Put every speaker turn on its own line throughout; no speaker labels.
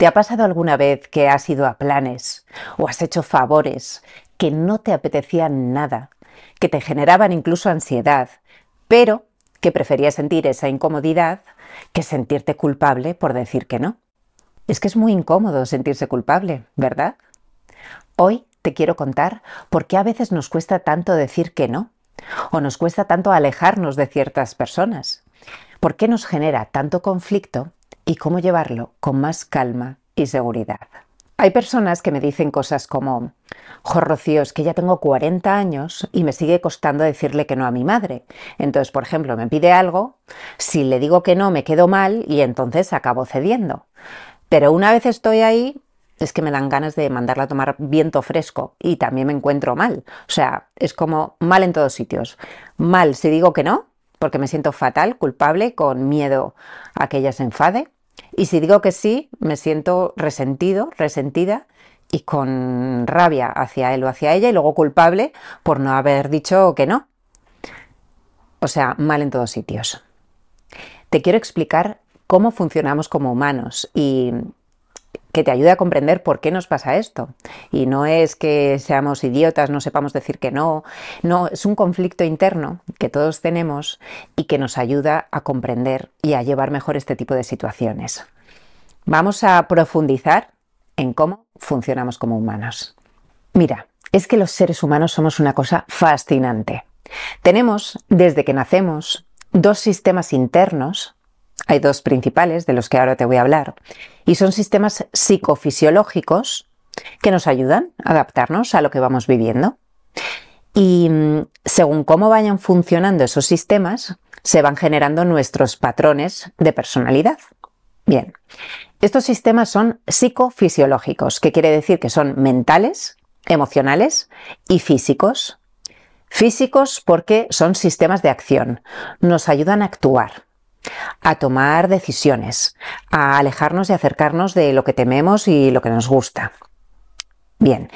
¿Te ha pasado alguna vez que has ido a planes o has hecho favores que no te apetecían nada, que te generaban incluso ansiedad, pero que preferías sentir esa incomodidad que sentirte culpable por decir que no? Es que es muy incómodo sentirse culpable, ¿verdad? Hoy te quiero contar por qué a veces nos cuesta tanto decir que no, o nos cuesta tanto alejarnos de ciertas personas, por qué nos genera tanto conflicto y cómo llevarlo con más calma y seguridad. Hay personas que me dicen cosas como, jo, es que ya tengo 40 años y me sigue costando decirle que no a mi madre. Entonces, por ejemplo, me pide algo, si le digo que no, me quedo mal y entonces acabo cediendo. Pero una vez estoy ahí, es que me dan ganas de mandarla a tomar viento fresco y también me encuentro mal. O sea, es como mal en todos sitios. Mal si digo que no, porque me siento fatal, culpable, con miedo a que ella se enfade. Y si digo que sí, me siento resentido, resentida y con rabia hacia él o hacia ella y luego culpable por no haber dicho que no. O sea, mal en todos sitios. Te quiero explicar cómo funcionamos como humanos y que te ayude a comprender por qué nos pasa esto. Y no es que seamos idiotas, no sepamos decir que no, no, es un conflicto interno que todos tenemos y que nos ayuda a comprender y a llevar mejor este tipo de situaciones. Vamos a profundizar en cómo funcionamos como humanos. Mira, es que los seres humanos somos una cosa fascinante. Tenemos, desde que nacemos, dos sistemas internos hay dos principales de los que ahora te voy a hablar y son sistemas psicofisiológicos que nos ayudan a adaptarnos a lo que vamos viviendo. Y mm, según cómo vayan funcionando esos sistemas, se van generando nuestros patrones de personalidad. Bien, estos sistemas son psicofisiológicos, que quiere decir que son mentales, emocionales y físicos. Físicos porque son sistemas de acción, nos ayudan a actuar, a tomar decisiones, a alejarnos y acercarnos de lo que tememos y lo que nos gusta. Bien,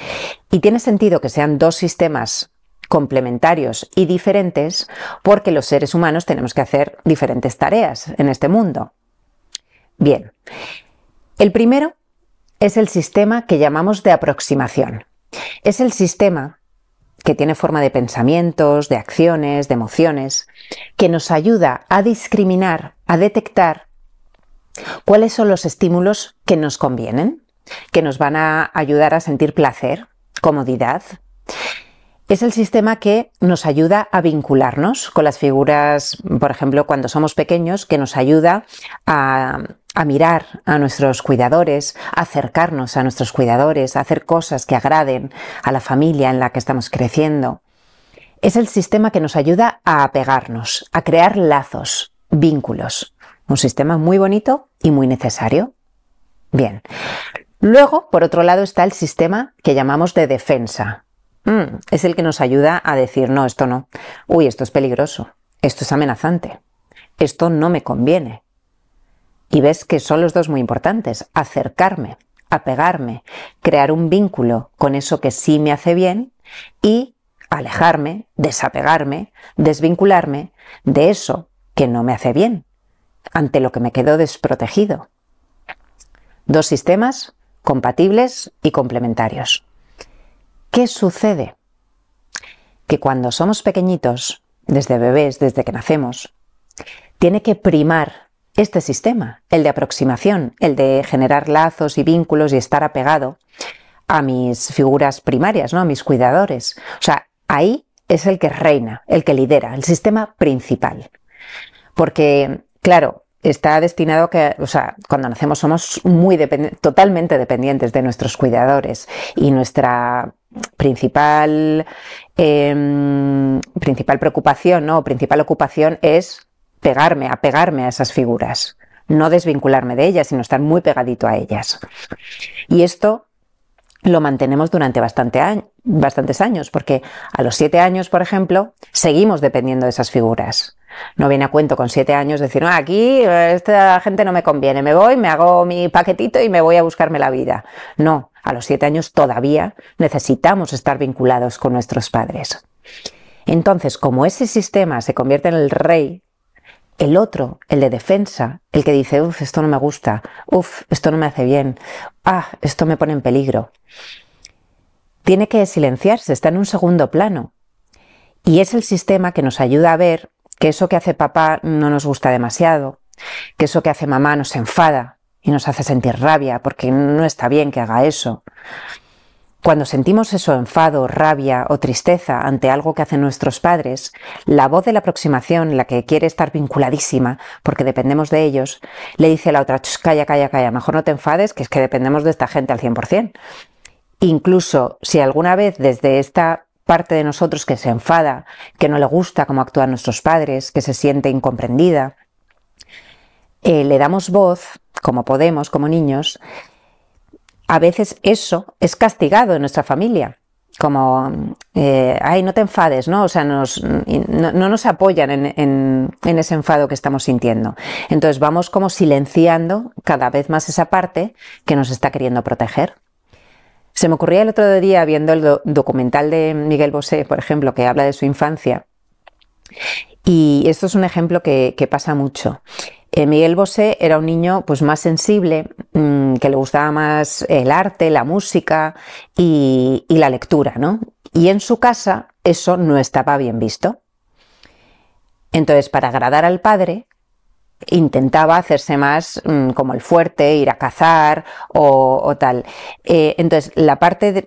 y tiene sentido que sean dos sistemas complementarios y diferentes porque los seres humanos tenemos que hacer diferentes tareas en este mundo. Bien, el primero es el sistema que llamamos de aproximación. Es el sistema que tiene forma de pensamientos, de acciones, de emociones, que nos ayuda a discriminar, a detectar cuáles son los estímulos que nos convienen, que nos van a ayudar a sentir placer, comodidad. Es el sistema que nos ayuda a vincularnos con las figuras, por ejemplo, cuando somos pequeños, que nos ayuda a mirar a nuestros cuidadores, a acercarnos a nuestros cuidadores, a hacer cosas que agraden a la familia en la que estamos creciendo. Es el sistema que nos ayuda a apegarnos, a crear lazos, vínculos. Un sistema muy bonito y muy necesario. Bien. Luego, por otro lado, está el sistema que llamamos de defensa. Mm, es el que nos ayuda a decir, no, esto no. Uy, esto es peligroso. Esto es amenazante. Esto no me conviene. Y ves que son los dos muy importantes, acercarme, apegarme, crear un vínculo con eso que sí me hace bien y alejarme, desapegarme, desvincularme de eso que no me hace bien, ante lo que me quedo desprotegido. Dos sistemas compatibles y complementarios. ¿Qué sucede? Que cuando somos pequeñitos, desde bebés, desde que nacemos, tiene que primar este sistema, el de aproximación, el de generar lazos y vínculos y estar apegado a mis figuras primarias, ¿no? a mis cuidadores. O sea, ahí es el que reina, el que lidera, el sistema principal. Porque, claro, está destinado a que, o sea, cuando nacemos somos muy totalmente dependientes de nuestros cuidadores y nuestra principal, em, principal preocupación, ¿no? principal ocupación es pegarme, apegarme a esas figuras, no desvincularme de ellas, sino estar muy pegadito a ellas. Y esto lo mantenemos durante bastante bastantes años, porque a los siete años, por ejemplo, seguimos dependiendo de esas figuras. No viene a cuento con siete años decir, no, aquí esta gente no me conviene, me voy, me hago mi paquetito y me voy a buscarme la vida. No, a los siete años todavía necesitamos estar vinculados con nuestros padres. Entonces, como ese sistema se convierte en el rey el otro, el de defensa, el que dice, uff, esto no me gusta, uff, esto no me hace bien, ah, esto me pone en peligro. Tiene que silenciarse, está en un segundo plano. Y es el sistema que nos ayuda a ver que eso que hace papá no nos gusta demasiado, que eso que hace mamá nos enfada y nos hace sentir rabia porque no está bien que haga eso. Cuando sentimos eso, enfado, rabia o tristeza ante algo que hacen nuestros padres, la voz de la aproximación, la que quiere estar vinculadísima, porque dependemos de ellos, le dice a la otra, calla, calla, calla, mejor no te enfades, que es que dependemos de esta gente al 100%. Incluso si alguna vez desde esta parte de nosotros que se enfada, que no le gusta cómo actúan nuestros padres, que se siente incomprendida, eh, le damos voz, como podemos, como niños, a veces eso es castigado en nuestra familia. Como, eh, ay, no te enfades, ¿no? O sea, nos, no, nos apoyan en, ese enfado que estamos sintiendo. Entonces vamos como silenciando cada vez más esa parte que nos está queriendo proteger. Se me ocurría el otro día viendo el documental de Miguel Bosé, por ejemplo, que habla de su infancia. Y esto es un ejemplo que, que pasa mucho. Eh, Miguel Bosé era un niño pues más sensible, mm, que le gustaba más el arte, la música y, la lectura, ¿no? Y en su casa eso no estaba bien visto. Entonces, para agradar al padre, intentaba hacerse más mm, como el fuerte, ir a cazar o, tal. Eh, entonces, la parte,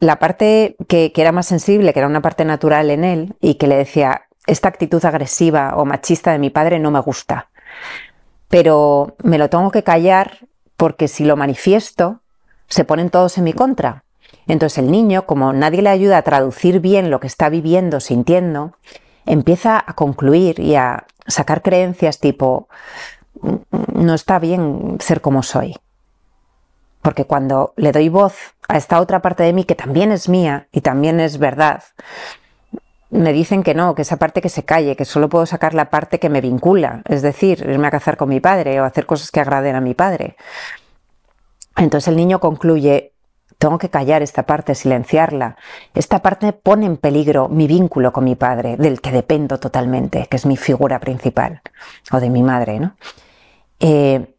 la parte que, que, era más sensible, que era una parte natural en él, y que le decía, esta actitud agresiva o machista de mi padre no me gusta pero me lo tengo que callar porque si lo manifiesto, se ponen todos en mi contra. Entonces el niño, como nadie le ayuda a traducir bien lo que está viviendo, sintiendo, empieza a concluir y a sacar creencias tipo, no está bien ser como soy. Porque cuando le doy voz a esta otra parte de mí que también es mía y también es verdad, me dicen que no, que esa parte que se calle, que solo puedo sacar la parte que me vincula, es decir, irme a cazar con mi padre o hacer cosas que agraden a mi padre. Entonces el niño concluye, tengo que callar esta parte, silenciarla. Esta parte pone en peligro mi vínculo con mi padre, del que dependo totalmente, que es mi figura principal, o de mi madre, ¿no? Eh,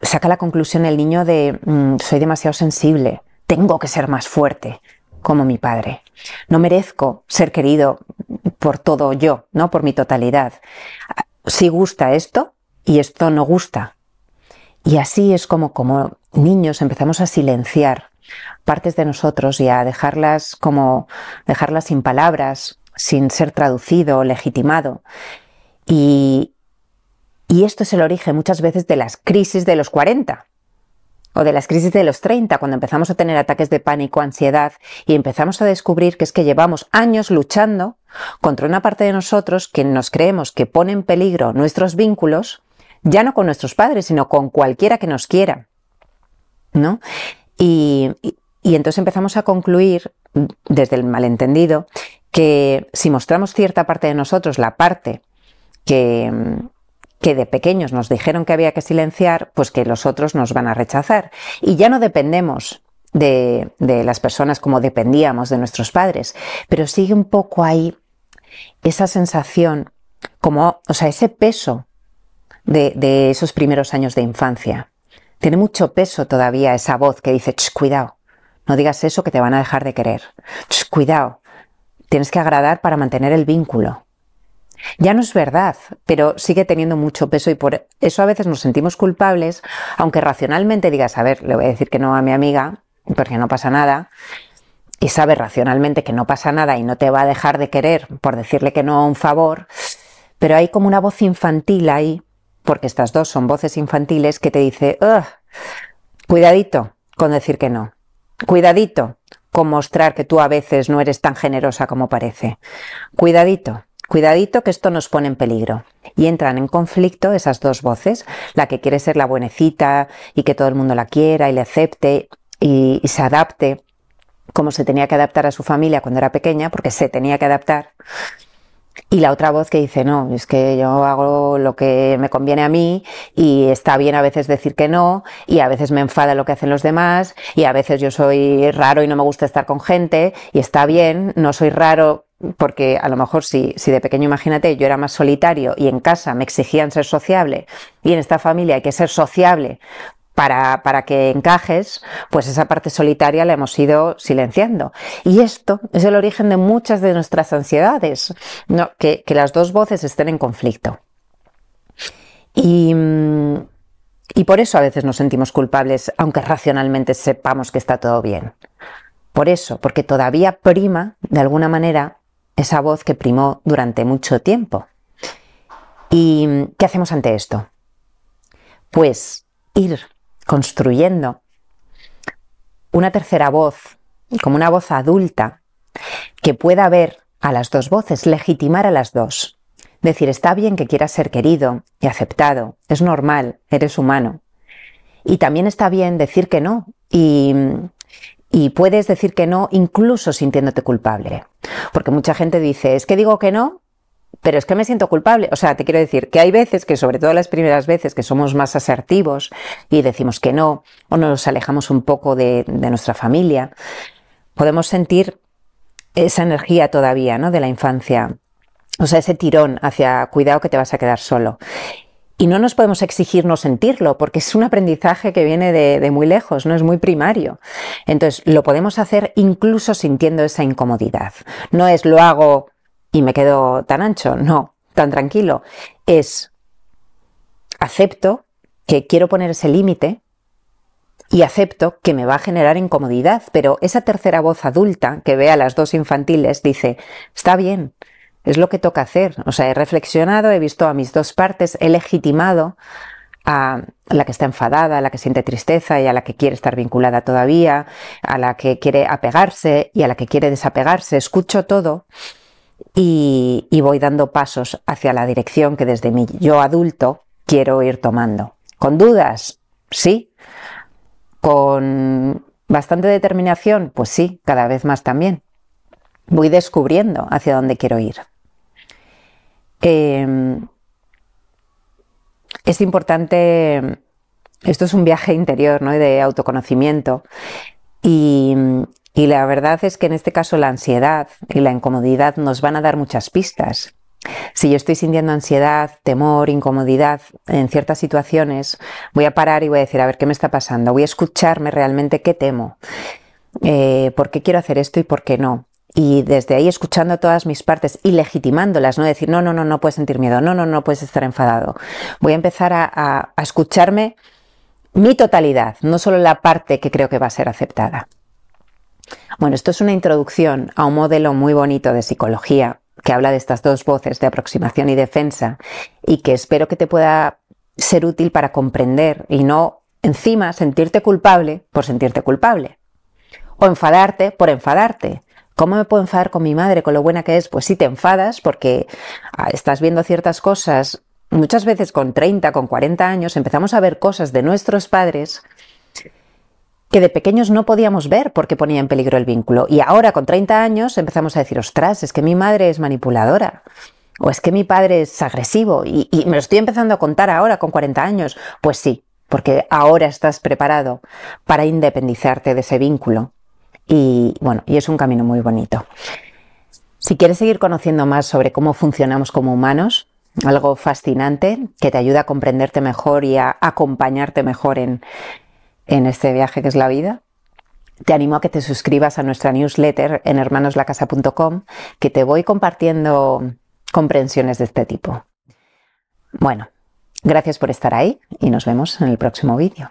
saca la conclusión el niño de, mm, soy demasiado sensible, tengo que ser más fuerte, como mi padre. No merezco ser querido por todo yo, ¿no? Por mi totalidad. Si gusta esto y esto no gusta. Y así es como, como niños empezamos a silenciar partes de nosotros y a dejarlas como, dejarlas sin palabras, sin ser traducido o legitimado. Y, y esto es el origen muchas veces de las crisis de los 40, o de las crisis de los 30, cuando empezamos a tener ataques de pánico, ansiedad y empezamos a descubrir que es que llevamos años luchando contra una parte de nosotros que nos creemos que pone en peligro nuestros vínculos, ya no con nuestros padres, sino con cualquiera que nos quiera. ¿No? Y, y entonces empezamos a concluir, desde el malentendido, que si mostramos cierta parte de nosotros, la parte que, que de pequeños nos dijeron que había que silenciar, pues que los otros nos van a rechazar. Y ya no dependemos de, las personas como dependíamos de nuestros padres, pero sigue un poco ahí esa sensación, como, o sea, ese peso de, esos primeros años de infancia. Tiene mucho peso todavía esa voz que dice, cuidado, no digas eso que te van a dejar de querer. cuidado, tienes que agradar para mantener el vínculo. Ya no es verdad, pero sigue teniendo mucho peso y por eso a veces nos sentimos culpables, aunque racionalmente digas, a ver, le voy a decir que no a mi amiga, porque no pasa nada, y sabe racionalmente que no pasa nada y no te va a dejar de querer por decirle que no a un favor, pero hay como una voz infantil ahí, porque estas dos son voces infantiles que te dice, cuidadito con decir que no, cuidadito con mostrar que tú a veces no eres tan generosa como parece, cuidadito Cuidadito que esto nos pone en peligro. Y entran en conflicto esas dos voces, la que quiere ser la buenecita y que todo el mundo la quiera y le acepte y, se adapte como se tenía que adaptar a su familia cuando era pequeña, porque se tenía que adaptar. Y la otra voz que dice, no, es que yo hago lo que me conviene a mí y está bien a veces decir que no y a veces me enfada lo que hacen los demás y a veces yo soy raro y no me gusta estar con gente y está bien, no soy raro porque a lo mejor si, si de pequeño, imagínate, yo era más solitario y en casa me exigían ser sociable y en esta familia hay que ser sociable para, para, que encajes, pues esa parte solitaria la hemos ido silenciando. Y esto es el origen de muchas de nuestras ansiedades, ¿no? que, que las dos voces estén en conflicto. Y, y por eso a veces nos sentimos culpables, aunque racionalmente sepamos que está todo bien. Por eso, porque todavía prima, de alguna manera, esa voz que primó durante mucho tiempo. ¿Y qué hacemos ante esto? Pues ir construyendo una tercera voz, como una voz adulta, que pueda ver a las dos voces, legitimar a las dos. Decir, está bien que quieras ser querido y aceptado, es normal, eres humano. Y también está bien decir que no y, y puedes decir que no incluso sintiéndote culpable. Porque mucha gente dice, es que digo que no, pero es que me siento culpable. O sea, te quiero decir que hay veces que, sobre todo las primeras veces, que somos más asertivos y decimos que no, o nos alejamos un poco de, nuestra familia, podemos sentir esa energía todavía, ¿no? De la infancia o sea, ese tirón hacia cuidado que te vas a quedar solo. Y no nos podemos exigir no sentirlo, porque es un aprendizaje que viene de, muy lejos, no es muy primario. Entonces, lo podemos hacer incluso sintiendo esa incomodidad. No es lo hago y me quedo tan ancho, no, tan tranquilo. Es acepto que quiero poner ese límite y acepto que me va a generar incomodidad, pero esa tercera voz adulta que ve a las dos infantiles dice, está bien, es lo que toca hacer. O sea, he reflexionado, he visto a mis dos partes, he legitimado a la que está enfadada, a la que siente tristeza y a la que quiere estar vinculada todavía, a la que quiere apegarse y a la que quiere desapegarse. Escucho todo y, voy dando pasos hacia la dirección que desde mi yo adulto quiero ir tomando. ¿Con dudas? Sí. ¿Con bastante determinación? Pues sí, cada vez más también. Voy descubriendo hacia dónde quiero ir. Em, es importante, esto es un viaje interior, ¿no? De autoconocimiento. Y, y la verdad es que en este caso la ansiedad y la incomodidad nos van a dar muchas pistas. Si yo estoy sintiendo ansiedad, temor, incomodidad en ciertas situaciones, voy a parar y voy a decir, a ver, ¿qué me está pasando? Voy a escucharme realmente qué temo, eh, por qué quiero hacer esto y por qué no y desde ahí escuchando todas mis partes y legitimándolas, no decir, no, no, no, no puedes sentir miedo, no, no, no puedes estar enfadado. Voy a empezar a, a, escucharme mi totalidad, no solo la parte que creo que va a ser aceptada. Bueno, esto es una introducción a un modelo muy bonito de psicología que habla de estas dos voces de aproximación y defensa y que espero que te pueda ser útil para comprender y no encima sentirte culpable por sentirte culpable o enfadarte por enfadarte ¿Cómo me puedo enfadar con mi madre con lo buena que es? Pues sí te enfadas porque ah, estás viendo ciertas cosas. Muchas veces con 30, con 40 años empezamos a ver cosas de nuestros padres que de pequeños no podíamos ver porque ponía en peligro el vínculo. Y ahora con 30 años empezamos a decir, ostras, es que mi madre es manipuladora. O es que mi padre es agresivo. Y, y me lo estoy empezando a contar ahora con 40 años. Pues sí, porque ahora estás preparado para independizarte de ese vínculo y bueno, y es un camino muy bonito. Si quieres seguir conociendo más sobre cómo funcionamos como humanos, algo fascinante que te ayuda a comprenderte mejor y a acompañarte mejor en, en este viaje que es la vida, te animo a que te suscribas a nuestra newsletter en hermanoslacasa.com, que te voy compartiendo comprensiones de este tipo. Bueno, gracias por estar ahí y nos vemos en el próximo vídeo.